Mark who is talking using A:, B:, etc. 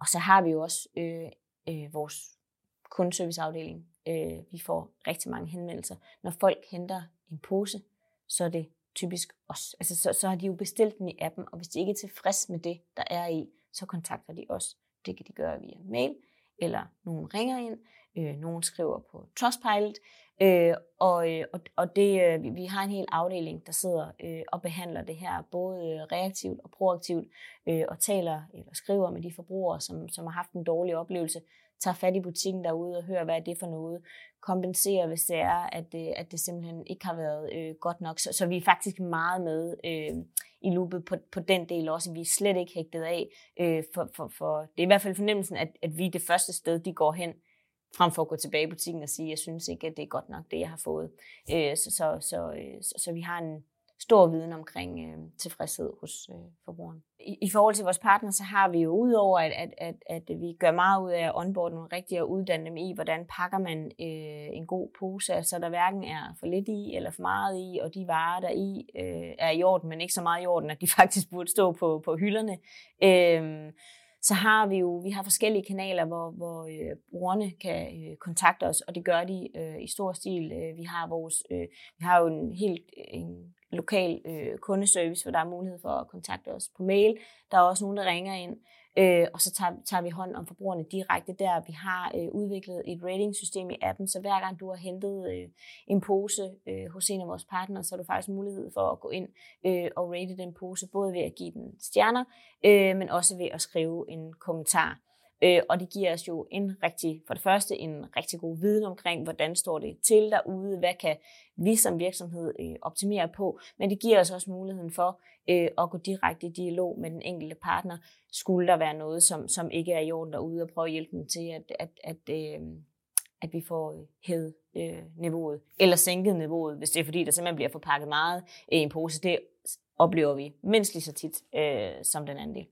A: og så har vi jo også øh, øh, vores kundeserviceafdeling. Øh, vi får rigtig mange henvendelser. Når folk henter en pose, så er det typisk os. Altså, så, så har de jo bestilt den i appen, og hvis de ikke er tilfreds med det, der er i, så kontakter de os. Det kan de gøre via mail, eller nogen ringer ind, øh, nogen skriver på Trustpilot, øh, og, øh, og, og det, øh, vi har en hel afdeling, der sidder øh, og behandler det her, både øh, reaktivt og proaktivt, øh, og taler eller skriver med de forbrugere, som, som har haft en dårlig oplevelse, tager fat i butikken derude og hører, hvad er det for noget, kompenserer, hvis det er, at det, at det simpelthen ikke har været øh, godt nok. Så, så vi er faktisk meget med øh, i loopet på, på den del også. Vi er slet ikke hægtet af, øh, for, for, for det er i hvert fald fornemmelsen, at, at vi er det første sted, de går hen, frem for at gå tilbage i butikken og sige, jeg synes ikke, at det er godt nok, det jeg har fået. Øh, så, så, så, øh, så, så vi har en, stor viden omkring øh, tilfredshed hos øh, forbrugeren. I, I forhold til vores partner, så har vi jo udover, at, at, at, at vi gør meget ud af at onboarde nogle rigtige og uddanne dem i, hvordan pakker man øh, en god pose, så der hverken er for lidt i eller for meget i, og de varer, der i øh, er i orden, men ikke så meget i orden, at de faktisk burde stå på, på hylderne. Øh, så har vi jo vi har forskellige kanaler, hvor, hvor øh, brugerne kan øh, kontakte os, og det gør de øh, i stor stil. Øh, vi har vores, øh, vi har jo en helt en lokal øh, kundeservice, hvor der er mulighed for at kontakte os på mail. Der er også nogen, der ringer ind, øh, og så tager, tager vi hånd om forbrugerne direkte der. Vi har øh, udviklet et ratingsystem i appen, så hver gang du har hentet øh, en pose øh, hos en af vores partnere, så har du faktisk mulighed for at gå ind øh, og rate den pose, både ved at give den stjerner, øh, men også ved at skrive en kommentar. Øh, og det giver os jo en rigtig, for det første en rigtig god viden omkring, hvordan står det til derude, hvad kan vi som virksomhed øh, optimere på, men det giver os også muligheden for øh, at gå direkte i dialog med den enkelte partner, skulle der være noget, som, som ikke er i orden derude, og prøve at hjælpe dem til, at, at, at, øh, at vi får øh, hævet øh, niveauet, eller sænket niveauet, hvis det er fordi, der simpelthen bliver forpakket meget i en pose. Det oplever vi mindst lige så tit øh, som den anden del.